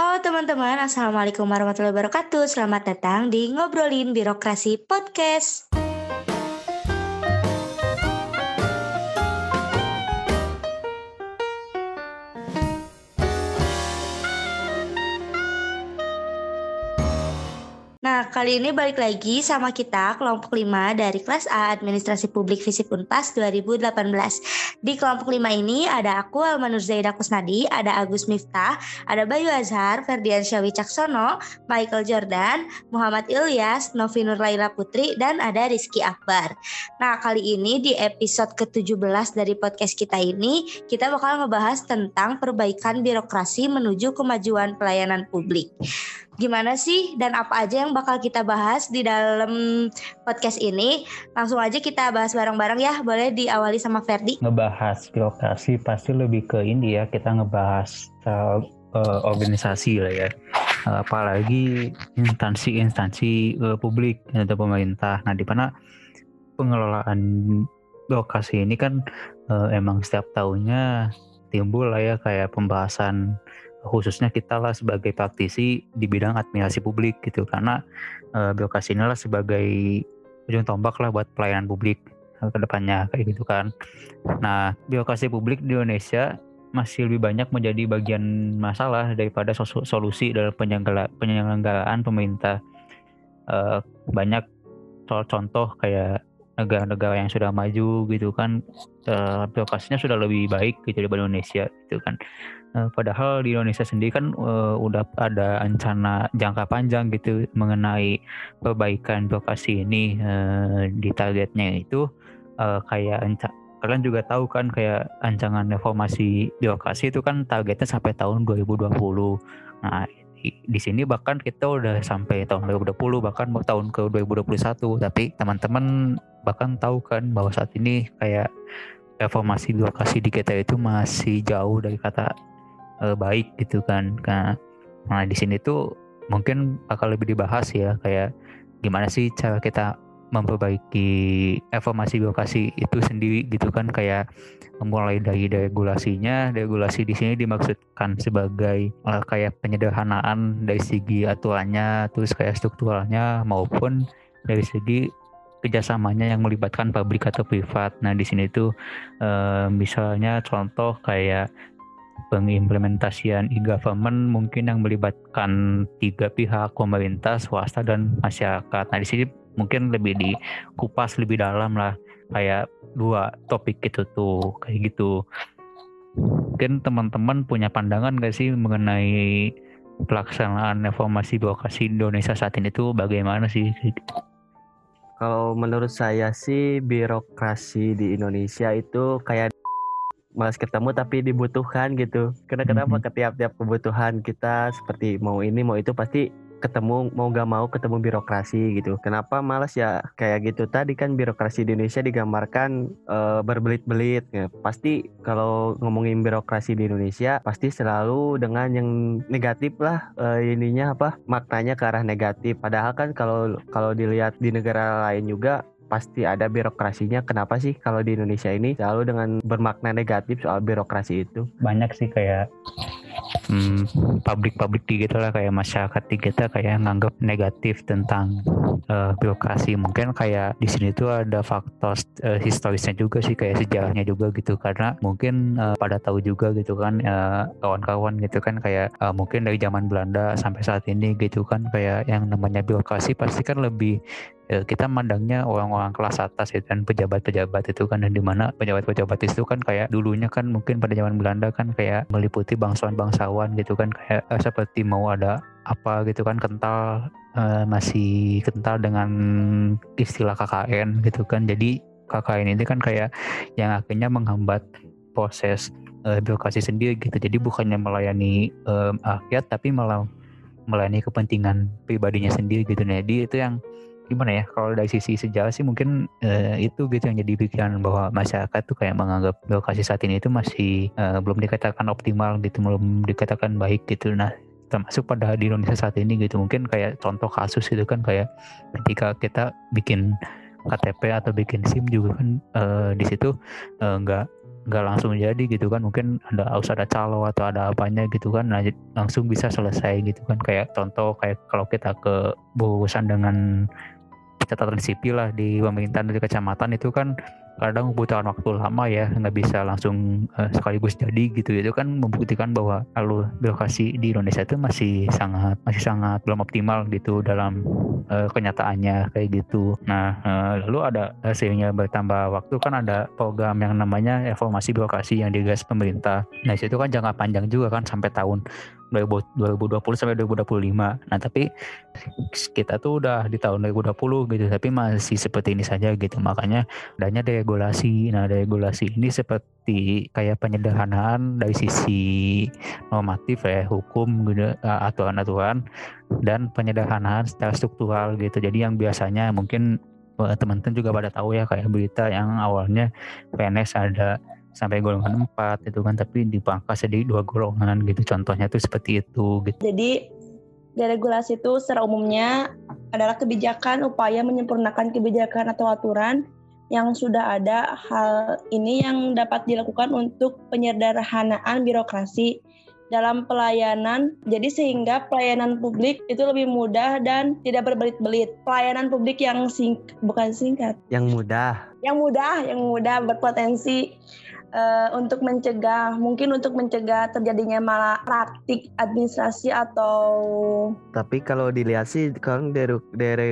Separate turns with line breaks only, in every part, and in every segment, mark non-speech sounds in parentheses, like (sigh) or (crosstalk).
Halo teman-teman, Assalamualaikum warahmatullahi wabarakatuh. Selamat datang di Ngobrolin Birokrasi Podcast kali ini balik lagi sama kita kelompok 5 dari kelas A Administrasi Publik Fisip Unpas 2018. Di kelompok 5 ini ada aku Almanur Zaida Kusnadi, ada Agus Miftah, ada Bayu Azhar, Ferdian Syawi Caksono, Michael Jordan, Muhammad Ilyas, Novi Nur Laila Putri, dan ada Rizky Akbar. Nah, kali ini di episode ke-17 dari podcast kita ini, kita bakal ngebahas tentang perbaikan birokrasi menuju kemajuan pelayanan publik gimana sih dan apa aja yang bakal kita bahas di dalam podcast ini. Langsung aja kita bahas bareng-bareng ya. Boleh diawali sama Ferdi.
Ngebahas birokrasi pasti lebih ke ini ya. Kita ngebahas uh, uh, organisasi lah ya. Apalagi instansi-instansi uh, publik atau pemerintah. Nah, di mana pengelolaan birokrasi ini kan uh, emang setiap tahunnya timbul lah ya kayak pembahasan khususnya kita lah sebagai praktisi di bidang administrasi publik gitu karena uh, birokrasi inilah sebagai ujung tombak lah buat pelayanan publik ke depannya kayak gitu kan. Nah, birokrasi publik di Indonesia masih lebih banyak menjadi bagian masalah daripada solusi dalam penyelenggaraan pemerintah. Uh, banyak contoh kayak negara-negara yang sudah maju gitu kan uh, birokrasinya sudah lebih baik gitu daripada Indonesia gitu kan Uh, padahal di Indonesia sendiri kan uh, udah ada rencana jangka panjang gitu mengenai perbaikan birokrasi ini uh, di targetnya itu uh, kayak kalian juga tahu kan kayak ancangan reformasi birokrasi itu kan targetnya sampai tahun 2020. Nah, di, di sini bahkan kita udah sampai tahun 2020 bahkan mau tahun ke 2021 tapi teman-teman bahkan tahu kan bahwa saat ini kayak reformasi birokrasi di kita itu masih jauh dari kata uh, baik gitu kan. Nah, nah di sini tuh mungkin bakal lebih dibahas ya kayak gimana sih cara kita memperbaiki informasi birokrasi itu sendiri gitu kan kayak mulai dari regulasinya regulasi di sini dimaksudkan sebagai uh, kayak penyederhanaan dari segi aturannya terus kayak strukturalnya maupun dari segi kerjasamanya yang melibatkan publik atau privat. Nah di sini tuh uh, misalnya contoh kayak pengimplementasian e-government mungkin yang melibatkan tiga pihak pemerintah, swasta dan masyarakat. Nah di sini mungkin lebih dikupas lebih dalam lah kayak dua topik itu tuh kayak gitu. Mungkin teman-teman punya pandangan gak sih mengenai pelaksanaan reformasi birokrasi Indonesia saat ini tuh bagaimana sih?
Kalau menurut saya sih birokrasi di Indonesia itu kayak malas ketemu tapi dibutuhkan gitu. Karena kenapa mm -hmm. tiap-tiap kebutuhan kita seperti mau ini mau itu pasti ketemu mau gak mau ketemu birokrasi gitu. Kenapa malas ya kayak gitu tadi kan birokrasi di Indonesia digambarkan uh, berbelit-belit. Ya. Pasti kalau ngomongin birokrasi di Indonesia pasti selalu dengan yang negatif lah uh, ininya apa maknanya ke arah negatif. Padahal kan kalau kalau dilihat di negara lain juga pasti ada birokrasinya. Kenapa sih kalau di Indonesia ini selalu dengan bermakna negatif soal birokrasi itu?
Banyak sih kayak hmm, publik-publik di kita lah kayak masyarakat di kita kayak nganggap negatif tentang uh, birokrasi. Mungkin kayak di sini tuh ada faktor uh, historisnya juga sih kayak sejarahnya juga gitu karena mungkin uh, pada tahu juga gitu kan kawan-kawan uh, gitu kan kayak uh, mungkin dari zaman Belanda sampai saat ini gitu kan kayak yang namanya birokrasi pasti kan lebih ya, kita mandangnya orang-orang kelas atas ya dan pejabat-pejabat itu kan dan di mana pejabat-pejabat itu kan kayak dulunya kan mungkin pada zaman Belanda kan kayak meliputi bangsawan-bangsawan gitu kan kayak eh, seperti mau ada apa gitu kan kental eh, masih kental dengan istilah KKN gitu kan. Jadi KKN ini kan kayak yang akhirnya menghambat proses eh, birokrasi sendiri gitu. Jadi bukannya melayani eh, rakyat tapi malah melayani kepentingan pribadinya sendiri gitu. Nah jadi itu yang gimana ya kalau dari sisi sejarah sih mungkin uh, itu gitu yang jadi pikiran bahwa masyarakat tuh kayak menganggap lokasi saat ini itu masih uh, belum dikatakan optimal gitu belum dikatakan baik gitu. Nah termasuk pada di Indonesia saat ini gitu mungkin kayak contoh kasus itu kan kayak ketika kita bikin KTP atau bikin SIM juga kan uh, di situ nggak uh, nggak langsung jadi gitu kan. Mungkin ada harus ada calo atau ada apanya gitu kan nah, langsung bisa selesai gitu kan. Kayak contoh kayak kalau kita ke berurusan dengan catatan sipil lah di pemerintahan di kecamatan itu kan kadang membutuhkan waktu lama ya nggak bisa langsung uh, sekaligus jadi gitu. Itu kan membuktikan bahwa alur birokrasi di Indonesia itu masih sangat masih sangat belum optimal gitu dalam uh, kenyataannya kayak gitu. Nah uh, lalu ada hasilnya bertambah waktu kan ada program yang namanya reformasi birokrasi yang digas pemerintah. Nah itu kan jangka panjang juga kan sampai tahun 2020 sampai 2025. Nah, tapi kita tuh udah di tahun 2020 gitu, tapi masih seperti ini saja gitu. Makanya adanya deregulasi. Nah, deregulasi ini seperti kayak penyederhanaan dari sisi normatif ya, hukum gitu, eh, aturan-aturan dan penyederhanaan secara struktural gitu. Jadi yang biasanya mungkin eh, teman-teman juga pada tahu ya kayak berita yang awalnya PNS ada sampai golongan empat itu kan tapi dipangkas jadi dua golongan gitu contohnya tuh seperti itu gitu.
Jadi deregulasi itu secara umumnya adalah kebijakan upaya menyempurnakan kebijakan atau aturan yang sudah ada. Hal ini yang dapat dilakukan untuk penyederhanaan birokrasi dalam pelayanan. Jadi sehingga pelayanan publik itu lebih mudah dan tidak berbelit-belit. Pelayanan publik yang sing bukan singkat.
Yang mudah.
Yang mudah yang mudah berpotensi uh, untuk mencegah mungkin untuk mencegah terjadinya malah praktik administrasi atau
tapi kalau dilihat sih kan dere,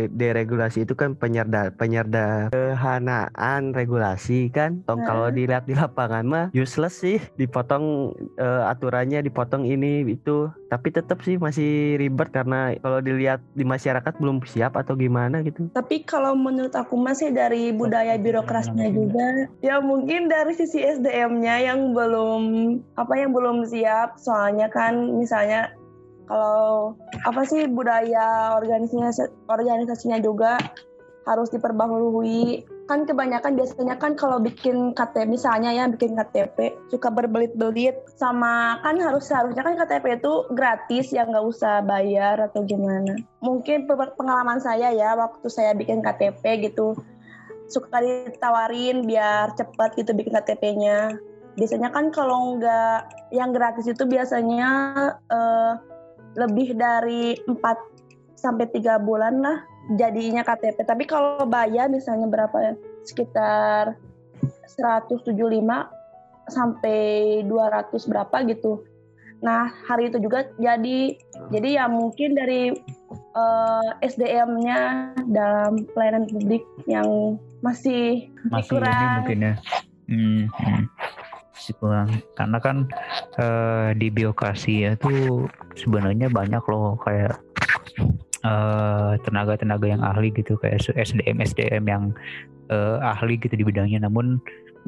deregulasi itu kan penyerda penyerda kehanaan regulasi kan? Tong hmm. kalau dilihat di lapangan mah useless sih. Dipotong uh, aturannya dipotong ini itu. Tapi tetap sih masih ribet karena kalau dilihat di masyarakat belum siap atau gimana gitu.
Tapi kalau menurut aku masih dari budaya birokrasinya juga ya mungkin dari sisi SD SDM-nya yang belum apa yang belum siap. Soalnya kan misalnya kalau apa sih budaya organisasinya organisasinya juga harus diperbaharui. Kan kebanyakan biasanya kan kalau bikin KTP misalnya ya bikin KTP suka berbelit-belit sama kan harus seharusnya kan KTP itu gratis ya nggak usah bayar atau gimana. Mungkin pengalaman saya ya waktu saya bikin KTP gitu suka ditawarin biar cepat gitu bikin KTP-nya. Biasanya kan kalau nggak yang gratis itu biasanya uh, lebih dari 4 sampai 3 bulan lah jadinya KTP. Tapi kalau bayar misalnya berapa ya? Sekitar 175 sampai 200 berapa gitu. Nah, hari itu juga jadi jadi ya mungkin dari uh, eh, SDM-nya dalam pelayanan publik yang masih
masih kurang. ini mungkin ya hmm, hmm. masih kurang karena kan uh, di biokasi ya tuh sebenarnya banyak loh kayak eh, tenaga-tenaga yang ahli gitu kayak SDM SDM yang uh, ahli gitu di bidangnya namun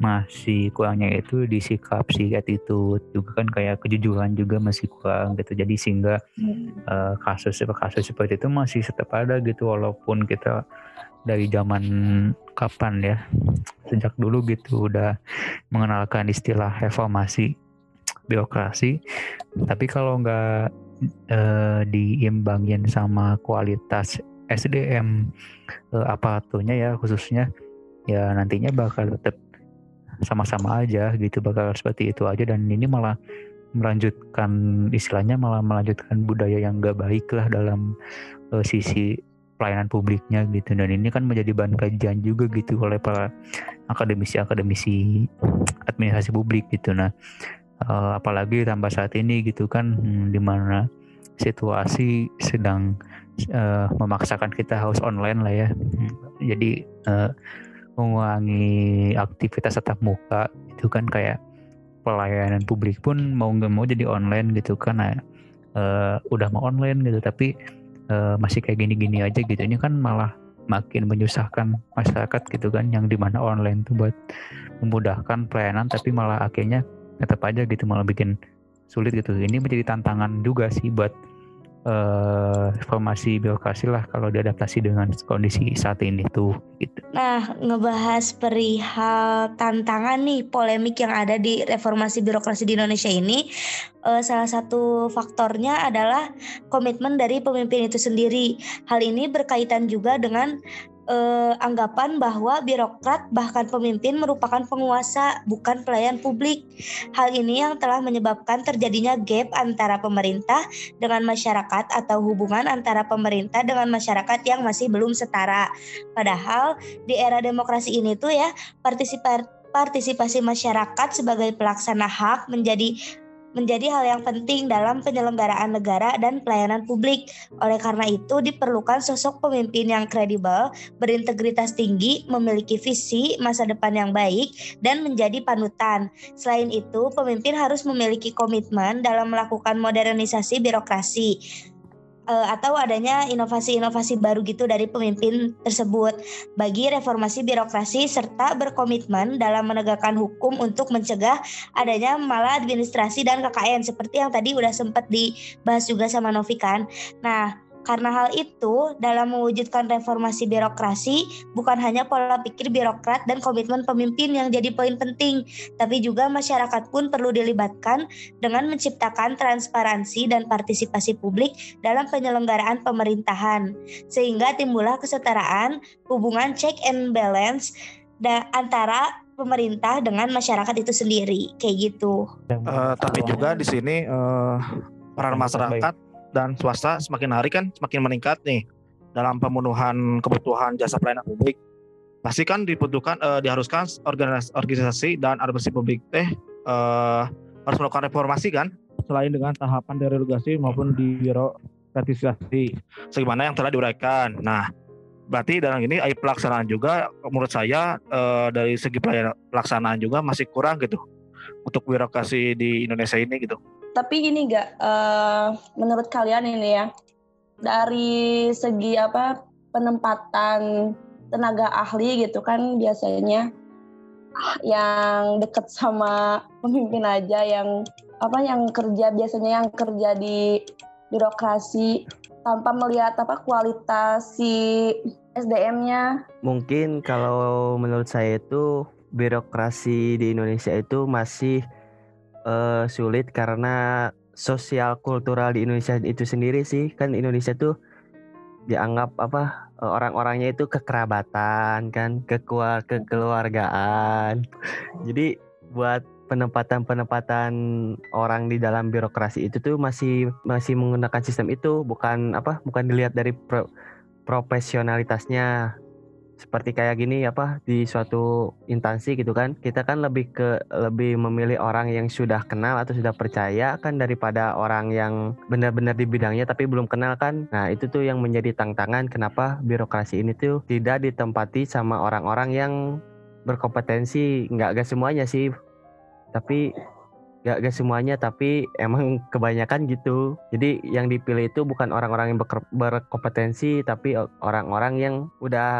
masih kurangnya itu di sikap sih attitude juga kan kayak kejujuran juga masih kurang gitu jadi sehingga hmm. uh, kasus kasus seperti itu masih tetap ada gitu walaupun kita dari zaman kapan ya? Sejak dulu gitu udah mengenalkan istilah reformasi birokrasi. Tapi kalau nggak eh, diimbangin sama kualitas SDM eh, aparaturnya ya khususnya ya nantinya bakal tetap sama-sama aja gitu bakal seperti itu aja. Dan ini malah melanjutkan istilahnya malah melanjutkan budaya yang gak baik lah dalam uh, sisi pelayanan publiknya gitu. Dan ini kan menjadi bahan kajian juga gitu oleh para akademisi-akademisi administrasi publik gitu. Nah uh, apalagi tambah saat ini gitu kan hmm, di mana situasi sedang uh, memaksakan kita harus online lah ya. Jadi uh, mengurangi aktivitas tatap muka itu kan kayak pelayanan publik pun mau nggak mau jadi online gitu kan. Uh, udah mau online gitu tapi uh, masih kayak gini-gini aja gitu. Ini kan malah makin menyusahkan masyarakat gitu kan yang di mana online tuh buat memudahkan pelayanan tapi malah akhirnya tetap aja gitu malah bikin sulit gitu. Ini menjadi tantangan juga sih buat uh, informasi birokrasi lah kalau diadaptasi dengan kondisi saat ini tuh gitu.
Nah, ngebahas perihal tantangan nih polemik yang ada di reformasi birokrasi di Indonesia ini, uh, salah satu faktornya adalah komitmen dari pemimpin itu sendiri. Hal ini berkaitan juga dengan eh, anggapan bahwa birokrat bahkan pemimpin merupakan penguasa bukan pelayan publik. Hal ini yang telah menyebabkan terjadinya gap antara pemerintah dengan masyarakat atau hubungan antara pemerintah dengan masyarakat yang masih belum setara. Padahal di era demokrasi ini tuh ya partisipasi partisipasi masyarakat sebagai pelaksana hak menjadi menjadi hal yang penting dalam penyelenggaraan negara dan pelayanan publik. Oleh karena itu, diperlukan sosok pemimpin yang kredibel, berintegritas tinggi, memiliki visi masa depan yang baik, dan menjadi panutan. Selain itu, pemimpin harus memiliki komitmen dalam melakukan modernisasi birokrasi uh, atau adanya inovasi-inovasi baru gitu dari pemimpin tersebut bagi reformasi birokrasi serta berkomitmen dalam menegakkan hukum untuk mencegah adanya maladministrasi dan KKN seperti yang tadi udah sempat dibahas juga sama Novikan. Nah, karena hal itu, dalam mewujudkan reformasi birokrasi, bukan hanya pola pikir birokrat dan komitmen pemimpin yang jadi poin penting, tapi juga masyarakat pun perlu dilibatkan dengan menciptakan transparansi dan partisipasi publik dalam penyelenggaraan pemerintahan, sehingga timbullah kesetaraan, hubungan check and balance antara pemerintah dengan masyarakat itu sendiri, kayak gitu.
Uh, tapi juga di sini uh, peran masyarakat dan swasta semakin hari kan semakin meningkat nih dalam pemenuhan kebutuhan jasa pelayanan publik. Pasti kan dibutuhkan uh, diharuskan organisasi, organisasi dan administrasi publik teh uh, harus melakukan reformasi kan selain dengan tahapan deregulasi maupun di birokratisasi sebagaimana yang telah diuraikan. Nah, berarti dalam ini pelaksanaan juga menurut saya uh, dari segi pelaksanaan juga masih kurang gitu untuk birokrasi di Indonesia ini gitu
tapi ini gak uh, menurut kalian ini ya dari segi apa penempatan tenaga ahli gitu kan biasanya yang deket sama pemimpin aja yang apa yang kerja biasanya yang kerja di birokrasi tanpa melihat apa kualitas si SDM-nya.
Mungkin kalau menurut saya itu birokrasi di Indonesia itu masih uh, sulit karena sosial kultural di Indonesia itu sendiri sih. Kan Indonesia tuh dianggap apa eh, orang-orangnya itu kekerabatan kan kekua kekeluargaan. Jadi buat penempatan-penempatan orang di dalam birokrasi itu tuh masih masih menggunakan sistem itu bukan apa bukan dilihat dari pro, profesionalitasnya seperti kayak gini apa di suatu instansi gitu kan kita kan lebih ke lebih memilih orang yang sudah kenal atau sudah percaya kan daripada orang yang benar-benar di bidangnya tapi belum kenal kan. Nah itu tuh yang menjadi tantangan kenapa birokrasi ini tuh tidak ditempati sama orang-orang yang berkompetensi. Nggak gak semuanya sih. Tapi gak, gak semuanya tapi emang kebanyakan gitu. Jadi yang dipilih itu bukan orang-orang yang berkompetensi tapi orang-orang yang udah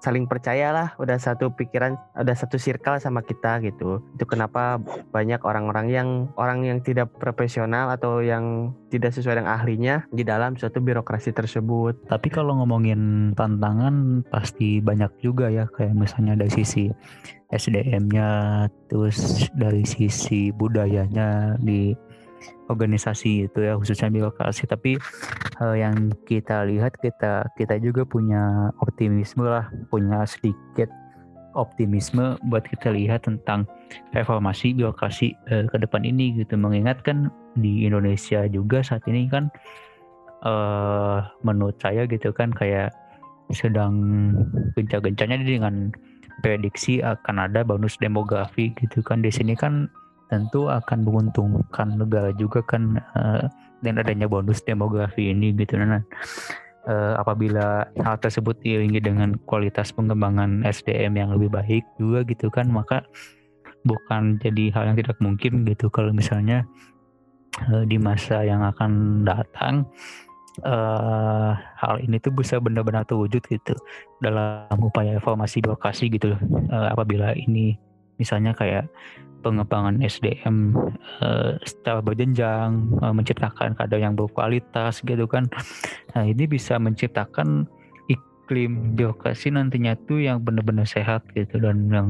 saling percaya lah udah satu pikiran ada satu circle sama kita gitu. Itu kenapa banyak orang-orang yang orang yang tidak profesional atau yang tidak sesuai dengan ahlinya di dalam suatu birokrasi tersebut.
Tapi kalau ngomongin tantangan pasti banyak juga ya kayak misalnya dari sisi SDM-nya terus dari sisi budayanya di organisasi itu ya khususnya birokrasi tapi hal yang kita lihat kita kita juga punya optimisme lah punya sedikit optimisme buat kita lihat tentang reformasi birokrasi eh, ke depan ini gitu. Mengingatkan di Indonesia juga saat ini kan eh, menurut saya gitu kan kayak sedang gencar-gencarnya dengan prediksi akan ada bonus demografi gitu kan. Di sini kan tentu akan menguntungkan negara juga kan uh, dan adanya bonus demografi ini gitu uh, apabila hal tersebut diiringi dengan kualitas pengembangan SDM yang lebih baik juga gitu kan maka bukan jadi hal yang tidak mungkin gitu. Kalau misalnya di masa yang akan datang uh, hal ini tuh bisa benar-benar terwujud gitu dalam upaya reformasi birokrasi gitu uh, apabila ini misalnya kayak pengembangan SDM uh, eh, secara berjenjang uh, menciptakan kader yang berkualitas gitu kan. Nah ini bisa menciptakan iklim birokrasi nantinya tuh yang benar-benar sehat gitu dan yang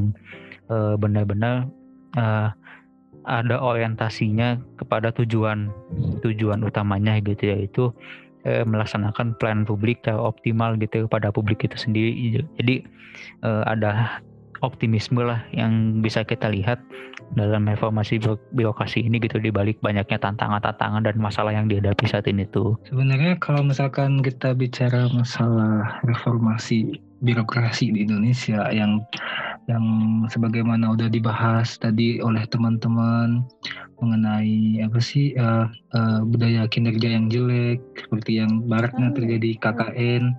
uh, benar-benar uh, ada orientasinya kepada tujuan tujuan utamanya gitu yaitu eh, melaksanakan plan publik yang optimal gitu pada publik itu sendiri jadi eh, ada optimisme lah yang bisa kita lihat dalam reformasi birokrasi ini gitu dibalik banyaknya tantangan-tantangan dan masalah yang dihadapi saat ini tuh.
Sebenarnya kalau misalkan kita bicara masalah reformasi birokrasi di Indonesia yang yang sebagaimana udah dibahas tadi oleh teman-teman mengenai apa sih uh, uh, budaya kinerja yang jelek seperti yang baratnya terjadi KKN.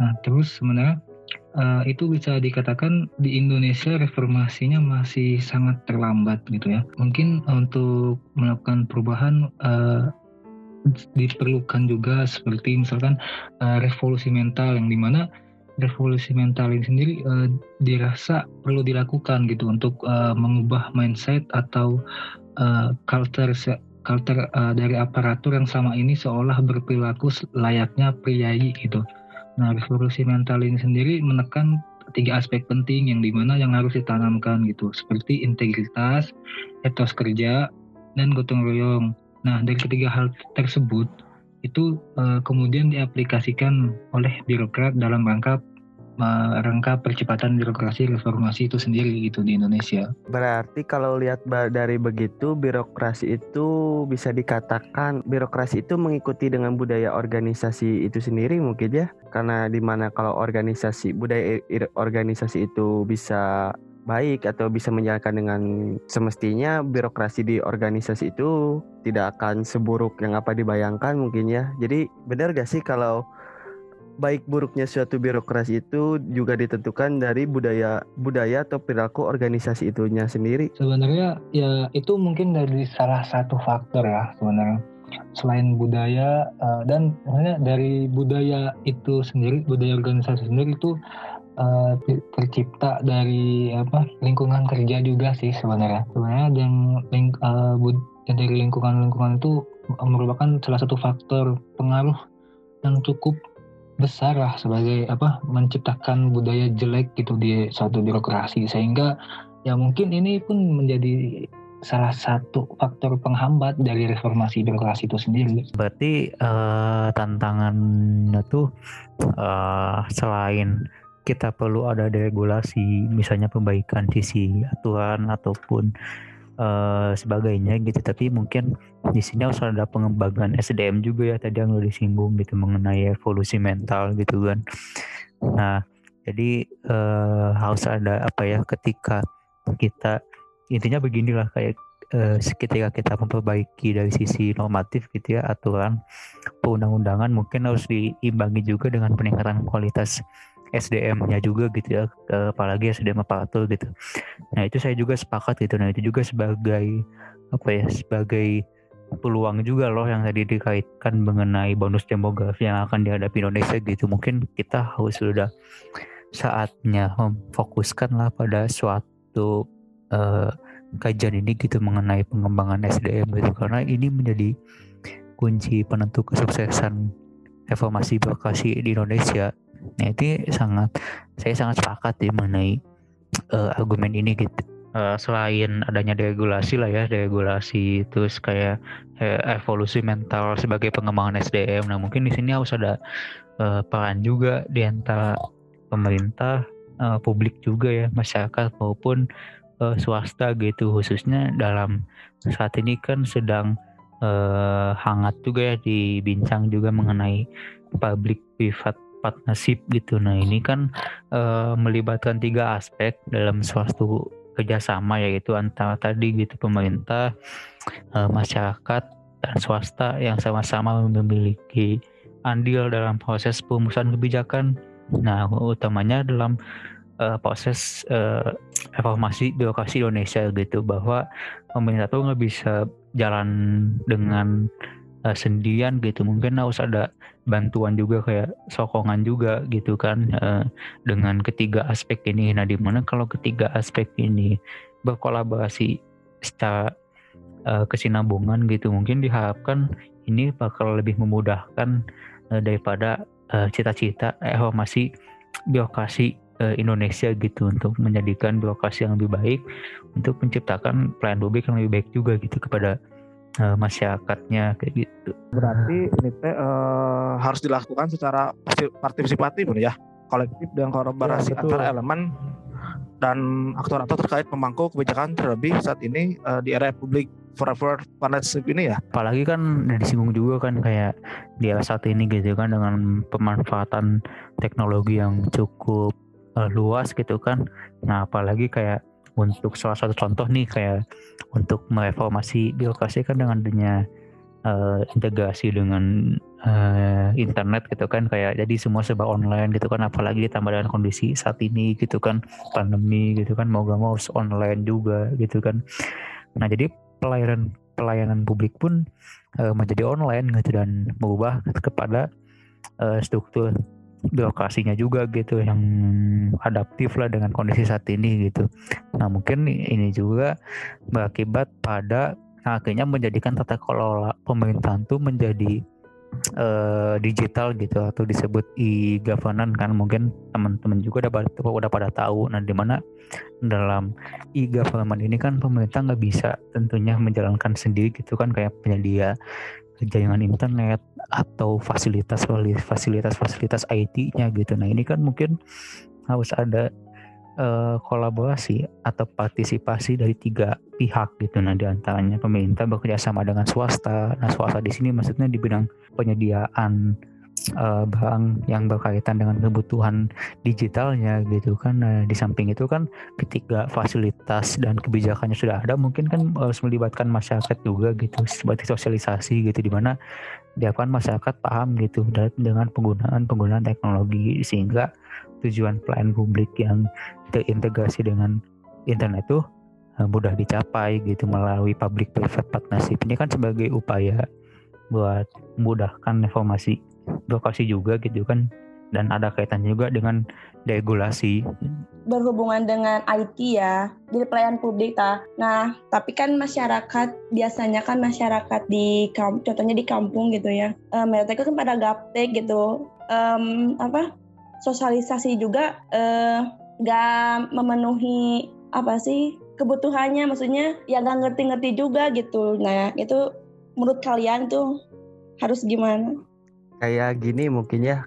Nah terus sebenarnya uh, itu bisa dikatakan di Indonesia reformasinya masih sangat terlambat gitu ya. Mungkin untuk melakukan perubahan uh, diperlukan juga seperti misalkan uh, revolusi mental yang di mana revolusi mental ini sendiri uh, dirasa perlu dilakukan gitu untuk uh, mengubah mindset atau uh, culture culture uh, dari aparatur yang sama ini seolah berperilaku layaknya priayi gitu. Nah, revolusi mental ini sendiri menekan tiga aspek penting yang di mana yang harus ditanamkan gitu, seperti integritas, etos kerja, dan gotong royong. Nah, dari ketiga hal tersebut, itu uh, kemudian diaplikasikan oleh birokrat dalam rangka rangka percepatan birokrasi reformasi itu sendiri gitu di Indonesia.
Berarti kalau lihat dari begitu birokrasi itu bisa dikatakan birokrasi itu mengikuti dengan budaya organisasi itu sendiri mungkin ya karena di mana kalau organisasi budaya organisasi itu bisa baik atau bisa menjalankan dengan semestinya birokrasi di organisasi itu tidak akan seburuk yang apa dibayangkan mungkin ya. Jadi benar gak sih kalau baik buruknya suatu birokrasi itu juga ditentukan dari budaya budaya atau perilaku organisasi itunya sendiri.
Sebenarnya ya itu mungkin dari salah satu faktor ya sebenarnya selain budaya uh, dan dari budaya itu sendiri budaya organisasi sendiri itu uh, tercipta dari apa lingkungan kerja juga sih sebenarnya sebenarnya yang ling, uh, dari lingkungan lingkungan itu merupakan salah satu faktor pengaruh yang cukup besar lah sebagai apa menciptakan budaya jelek gitu di suatu birokrasi sehingga ya mungkin ini pun menjadi salah satu faktor penghambat dari reformasi birokrasi itu sendiri.
Berarti uh, tantangannya tuh uh, selain kita perlu ada deregulasi misalnya perbaikan sisi aturan ataupun uh, sebagainya gitu. Tapi mungkin di sini harus ada pengembangan SDM juga ya tadi yang udah disinggung gitu mengenai evolusi mental gitu kan. Nah jadi uh, harus ada apa ya ketika kita intinya beginilah kayak uh, ketika kita memperbaiki dari sisi normatif gitu ya aturan perundang-undangan mungkin harus diimbangi juga dengan peningkatan kualitas SDM-nya juga gitu ya apalagi SDM aparatur gitu. Nah itu saya juga sepakat gitu. Nah itu juga sebagai apa ya sebagai peluang juga loh yang tadi dikaitkan mengenai bonus demografi yang akan dihadapi Indonesia gitu. Mungkin kita harus sudah saatnya memfokuskan lah pada suatu uh, kajian ini gitu mengenai pengembangan SDM gitu. Karena ini menjadi kunci penentu kesuksesan reformasi birokrasi di Indonesia Nah itu sangat saya sangat sepakat ya mengenai uh, argumen ini gitu. Uh, selain adanya deregulasi lah ya, deregulasi terus kayak uh, evolusi mental sebagai pengembangan SDM. Nah mungkin di sini harus ada uh, peran juga di antara pemerintah, uh, publik juga ya, masyarakat maupun uh, swasta gitu khususnya dalam saat ini kan sedang uh, hangat juga ya dibincang juga mengenai public private partnership gitu. Nah ini kan e, melibatkan tiga aspek dalam suatu kerjasama yaitu antara tadi gitu pemerintah, e, masyarakat dan swasta yang sama-sama memiliki andil dalam proses perumusan kebijakan. Nah utamanya dalam e, proses e, reformasi birokrasi Indonesia gitu bahwa pemerintah tuh nggak bisa jalan dengan uh, sendirian gitu. Mungkin harus ada bantuan juga kayak sokongan juga gitu kan uh, dengan ketiga aspek ini. Nah di mana kalau ketiga aspek ini berkolaborasi secara uh, kesinambungan gitu mungkin diharapkan ini bakal lebih memudahkan uh, daripada cita-cita uh, reformasi birokrasi uh, Indonesia gitu untuk menjadikan birokrasi yang lebih baik untuk menciptakan pelayanan publik yang lebih baik juga gitu kepada uh, masyarakatnya kayak gitu.
Berarti ini teh uh, harus dilakukan secara partisipatif ya, kolektif dan kolaborasi ya, antara elemen dan aktor-aktor terkait pemangku kebijakan terlebih saat ini uh, di era publik forever partnership ini ya.
Apalagi kan disinggung juga kan kayak di era saat ini gitu kan dengan pemanfaatan teknologi yang cukup uh, luas gitu kan. Nah apalagi kayak untuk salah satu contoh nih kayak untuk mereformasi birokrasi kan dengan adanya uh, integrasi dengan uh, internet gitu kan kayak jadi semua serba online gitu kan apalagi ditambah dengan kondisi saat ini gitu kan pandemi gitu kan mau gak mau harus online juga gitu kan nah jadi pelayanan pelayanan publik pun uh, menjadi online gitu dan berubah kepada uh, struktur birokrasinya juga gitu yang adaptif lah dengan kondisi saat ini gitu. Nah mungkin ini juga berakibat pada akhirnya menjadikan tata kelola pemerintahan itu menjadi uh, digital gitu atau disebut e-governance kan mungkin teman-teman juga udah udah pada tahu nah di mana dalam e-government ini kan pemerintah nggak bisa tentunya menjalankan sendiri gitu kan kayak penyedia jaringan internet atau fasilitas fasilitas fasilitas IT-nya gitu. Nah ini kan mungkin harus ada uh, kolaborasi atau partisipasi dari tiga pihak gitu. Nah di antaranya pemerintah bekerja sama dengan swasta. Nah swasta di sini maksudnya di bidang penyediaan uh, barang yang berkaitan dengan kebutuhan digitalnya gitu kan. Nah, di samping itu kan ketika fasilitas dan kebijakannya sudah ada mungkin kan harus melibatkan masyarakat juga gitu seperti sosialisasi gitu di mana diharapkan masyarakat paham gitu dengan penggunaan penggunaan teknologi sehingga tujuan pelayanan publik yang terintegrasi dengan internet tuh uh, mudah dicapai gitu melalui public private partnership ini kan sebagai upaya buat memudahkan informasi birokrasi juga gitu kan dan ada kaitannya juga dengan deregulasi
berhubungan dengan IT ya di pelayanan publik ta. Nah, tapi kan masyarakat biasanya kan masyarakat di kamp, contohnya di kampung gitu ya. Um, mereka kan pada gaptek gitu. Um, apa sosialisasi juga uh, gak memenuhi apa sih kebutuhannya maksudnya ya gak ngerti-ngerti juga gitu. Nah, itu menurut kalian tuh harus gimana?
Kayak gini mungkin ya.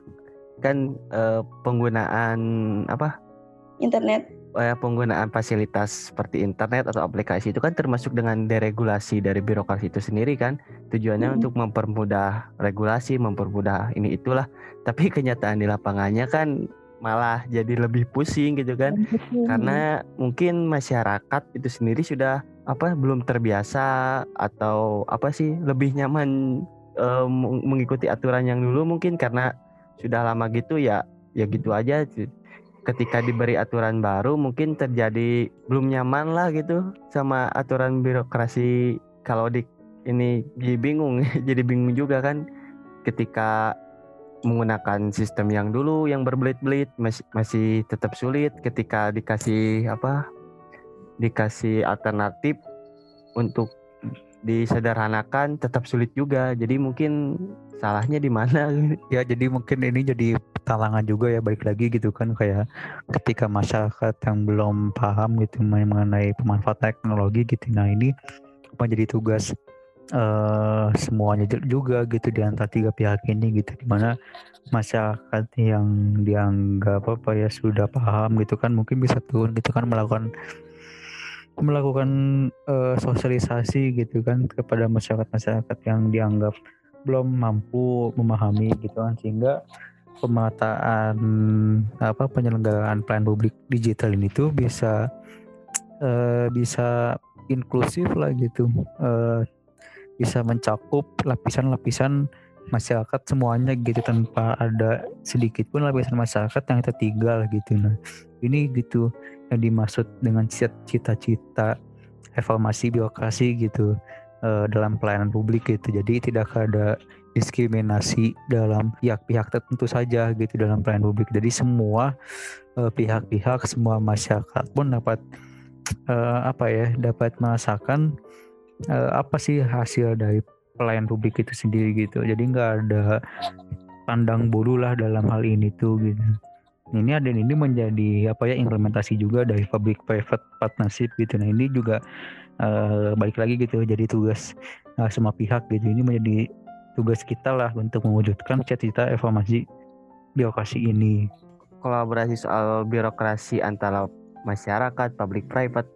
Kan uh, penggunaan apa?
Internet.
Uh, penggunaan fasilitas seperti internet atau aplikasi itu kan termasuk dengan deregulasi dari birokrasi itu sendiri kan. Tujuannya hmm. untuk mempermudah regulasi mempermudah ini itulah. Tapi (laughs) kenyataan di lapangannya kan malah jadi lebih pusing gitu kan. Karena mungkin masyarakat itu sendiri sudah apa belum terbiasa atau apa sih lebih nyaman uh, mengikuti aturan yang dulu mungkin karena sudah lama gitu ya ya gitu aja ketika diberi aturan baru mungkin terjadi belum nyaman lah gitu sama aturan birokrasi kalau di ini jadi bingung (laughs) jadi bingung juga kan. Ketika menggunakan sistem yang dulu yang berbelit-belit masih masih tetap sulit ketika dikasih apa dikasih alternatif untuk disederhanakan tetap sulit juga. Jadi mungkin salahnya di mana? (laughs)
Ya jadi mungkin ini jadi talangan juga ya baik lagi gitu kan kayak ketika masyarakat yang belum paham gitu mengenai pemanfaatan teknologi gitu. Nah ini menjadi tugas uh, semuanya juga gitu di antara tiga pihak ini gitu. Di mana masyarakat yang dianggap apa ya sudah paham gitu kan mungkin bisa turun gitu kan melakukan melakukan uh, sosialisasi gitu kan kepada masyarakat-masyarakat yang dianggap belum mampu memahami gitu kan sehingga pemataan apa penyelenggaraan pelayanan publik digital ini tuh bisa uh, bisa inklusif lah gitu. Uh, bisa mencakup lapisan-lapisan masyarakat semuanya gitu tanpa ada sedikit pun lapisan masyarakat yang tertinggal gitu. Nah ini gitu yang dimaksud dengan cita-cita reformasi birokrasi gitu uh, dalam pelayanan publik gitu. Jadi tidak ada diskriminasi dalam pihak-pihak tertentu saja gitu dalam pelayanan publik. Jadi semua uh, pihak-pihak, semua masyarakat pun dapat uh, apa ya, dapat merasakan uh, apa sih hasil dari pelayanan publik itu sendiri gitu. Jadi nggak ada pandang bulu lah dalam hal ini tuh gitu ini ada ini menjadi apa ya implementasi juga dari public private partnership gitu. Nah ini juga uh, balik lagi gitu jadi tugas uh, semua pihak gitu. Ini menjadi tugas kita lah untuk mewujudkan cita-cita reformasi birokrasi ini.
Kolaborasi soal birokrasi antara masyarakat public private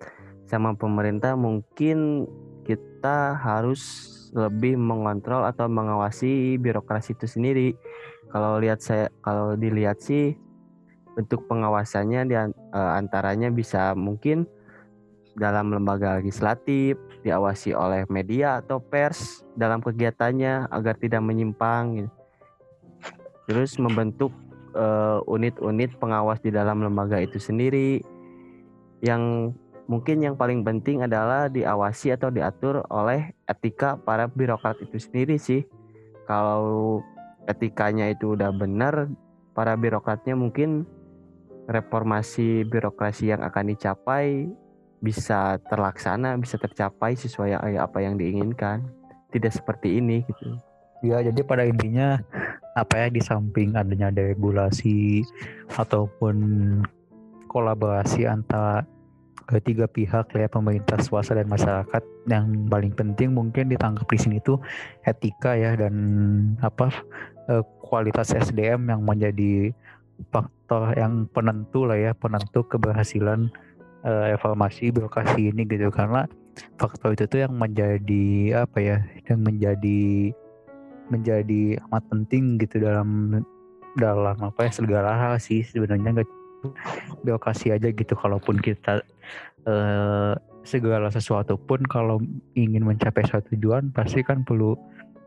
sama pemerintah mungkin kita harus lebih mengontrol atau mengawasi birokrasi itu sendiri. Kalau lihat saya kalau dilihat sih bentuk pengawasannya di uh, antaranya bisa mungkin dalam lembaga legislatif, diawasi oleh media atau pers dalam kegiatannya agar tidak menyimpang. Gitu. Terus membentuk eh, unit-unit uh, pengawas di dalam lembaga itu sendiri. Yang mungkin yang paling penting adalah diawasi atau diatur oleh etika para birokrat itu sendiri sih. Kalau etikanya itu udah benar, para birokratnya mungkin reformasi birokrasi yang akan dicapai bisa terlaksana, bisa tercapai sesuai apa yang diinginkan. Tidak seperti ini gitu.
Ya, jadi pada intinya apa ya di samping adanya regulasi ataupun kolaborasi antara ketiga pihak ya pemerintah swasta dan masyarakat yang paling penting mungkin ditangkap di sini tuh etika ya dan apa eh, kualitas SDM yang menjadi faktor yang penentu lah ya penentu keberhasilan uh, evaluasi birokrasi ini gitu. Karena faktor itu tuh yang menjadi apa ya yang menjadi menjadi amat penting gitu dalam dalam apa ya segala hal sih sebenarnya. Nggak birokrasi aja gitu. Kalaupun kita uh, segala sesuatu pun kalau ingin mencapai suatu tujuan pasti kan perlu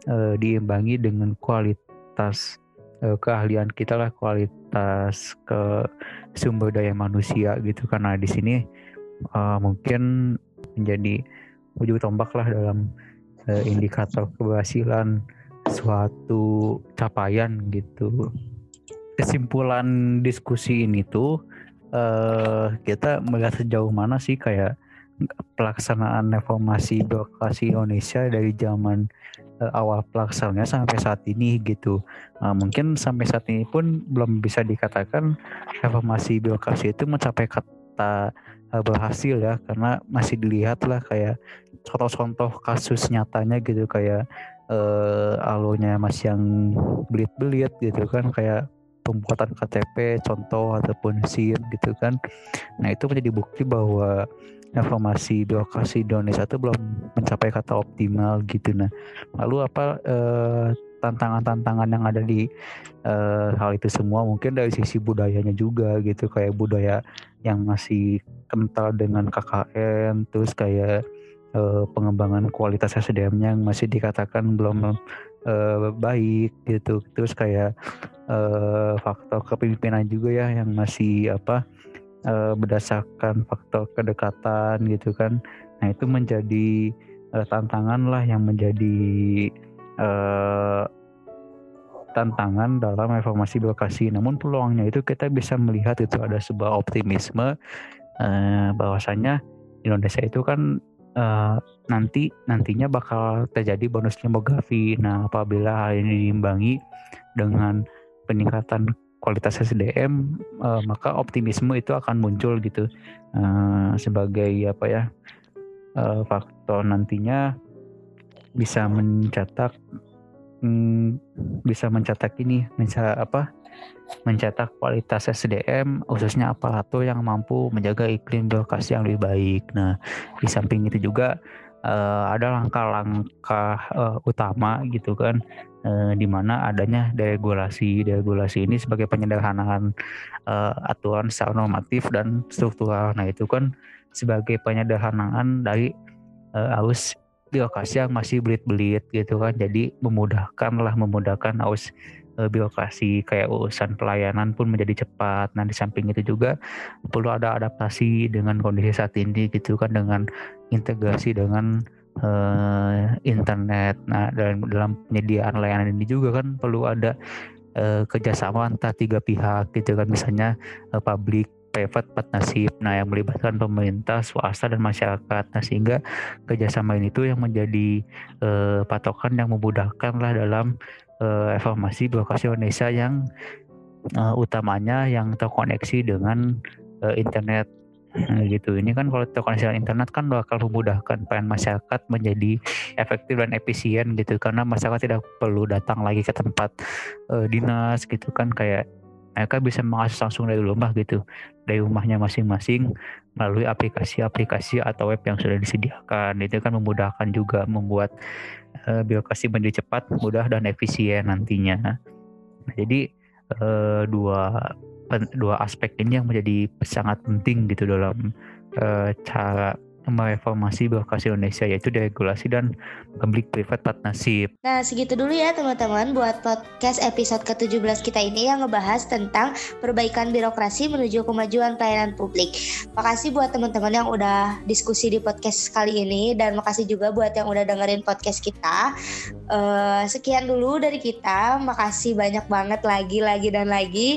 uh, diimbangi dengan kualitas uh, keahlian kita lah kualitas ke sumber daya manusia gitu. Karena di sini uh, mungkin menjadi ujung tombak lah dalam uh, indikator keberhasilan suatu capaian gitu. Kesimpulan diskusi ini tuh uh, kita melihat sejauh mana sih kayak pelaksanaan reformasi birokrasi Indonesia dari zaman uh, awal pelaksanaannya sampai saat ini gitu. Uh, mungkin sampai saat ini pun belum bisa dikatakan reformasi birokrasi itu mencapai kata uh, berhasil ya karena masih dilihat lah kayak contoh-contoh kasus nyatanya gitu kayak uh, alurnya masih yang belit-belit gitu kan kayak pembuatan KTP contoh ataupun SIM gitu kan. Nah, itu menjadi bukti bahwa informasi birokrasi Indonesia itu belum mencapai kata optimal gitu. Nah lalu apa eh, tantangan-tantangan yang ada di uh, hal itu semua? Mungkin dari sisi budayanya juga gitu. Kayak budaya yang masih kental dengan KKN terus kayak uh, pengembangan kualitas SDM-nya yang masih dikatakan belum uh, baik gitu. Terus kayak uh, faktor kepemimpinan juga ya yang masih apa uh, berdasarkan faktor kedekatan gitu kan nah itu menjadi uh, tantangan lah yang menjadi uh, tantangan dalam reformasi birokrasi namun peluangnya itu kita bisa melihat itu ada sebuah optimisme uh, bahwasanya Indonesia itu kan uh, nanti nantinya bakal terjadi bonus demografi. Nah, apabila hal ini diimbangi dengan peningkatan kualitas SDM uh, eh, maka optimisme itu akan muncul gitu uh, sebagai apa ya uh, faktor nantinya bisa mencetak um, bisa mencetak ini mencetak apa mencetak kualitas SDM khususnya aparatur yang mampu menjaga iklim birokrasi yang lebih baik. Nah, di samping itu juga uh, ada langkah-langkah uh, utama gitu kan eh, di mana adanya deregulasi. Deregulasi ini sebagai penyederhanaan eh, aturan secara normatif dan struktural. Nah, itu kan sebagai penyederhanaan dari eh, arus birokrasi yang masih belit-belit gitu kan. Jadi memudahkan lah memudahkan arus eh, birokrasi kayak urusan pelayanan pun menjadi cepat. Nah, di samping itu juga perlu ada adaptasi dengan kondisi saat ini gitu kan dengan integrasi dengan uh, internet. Nah, dalam dalam penyediaan layanan ini juga kan perlu ada uh, kerjasama antara tiga pihak gitu kan, misalnya uh, publik, private, partnership. Nah, yang melibatkan pemerintah, swasta dan masyarakat. Nah, sehingga kerjasama ini tuh yang menjadi uh, patokan yang memudahkan lah dalam uh, reformasi birokrasi Indonesia yang uh, utamanya yang terkoneksi dengan uh, internet Nah, gitu. Ini kan kalau terkoneksi internet kan bakal memudahkan peran masyarakat menjadi efektif dan efisien gitu. Karena masyarakat tidak perlu datang lagi ke tempat uh, dinas gitu kan. Kayak mereka bisa mengakses langsung dari rumah gitu. Dari rumahnya masing-masing melalui aplikasi-aplikasi atau web yang sudah disediakan. Itu kan memudahkan juga membuat uh, birokrasi menjadi cepat mudah dan efisien nantinya. Nah, jadi uh, dua dua aspek ini yang menjadi sangat penting gitu dalam uh, cara mereformasi birokrasi Indonesia yaitu deregulasi dan public private partnership.
Nah segitu dulu ya teman-teman buat podcast episode ke-17 kita ini yang ngebahas tentang perbaikan birokrasi menuju kemajuan pelayanan publik. Makasih buat teman-teman yang udah diskusi di podcast kali ini dan makasih juga buat yang udah dengerin podcast kita. Uh, sekian dulu dari kita, makasih banyak banget lagi, lagi dan lagi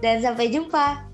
dan sampai jumpa.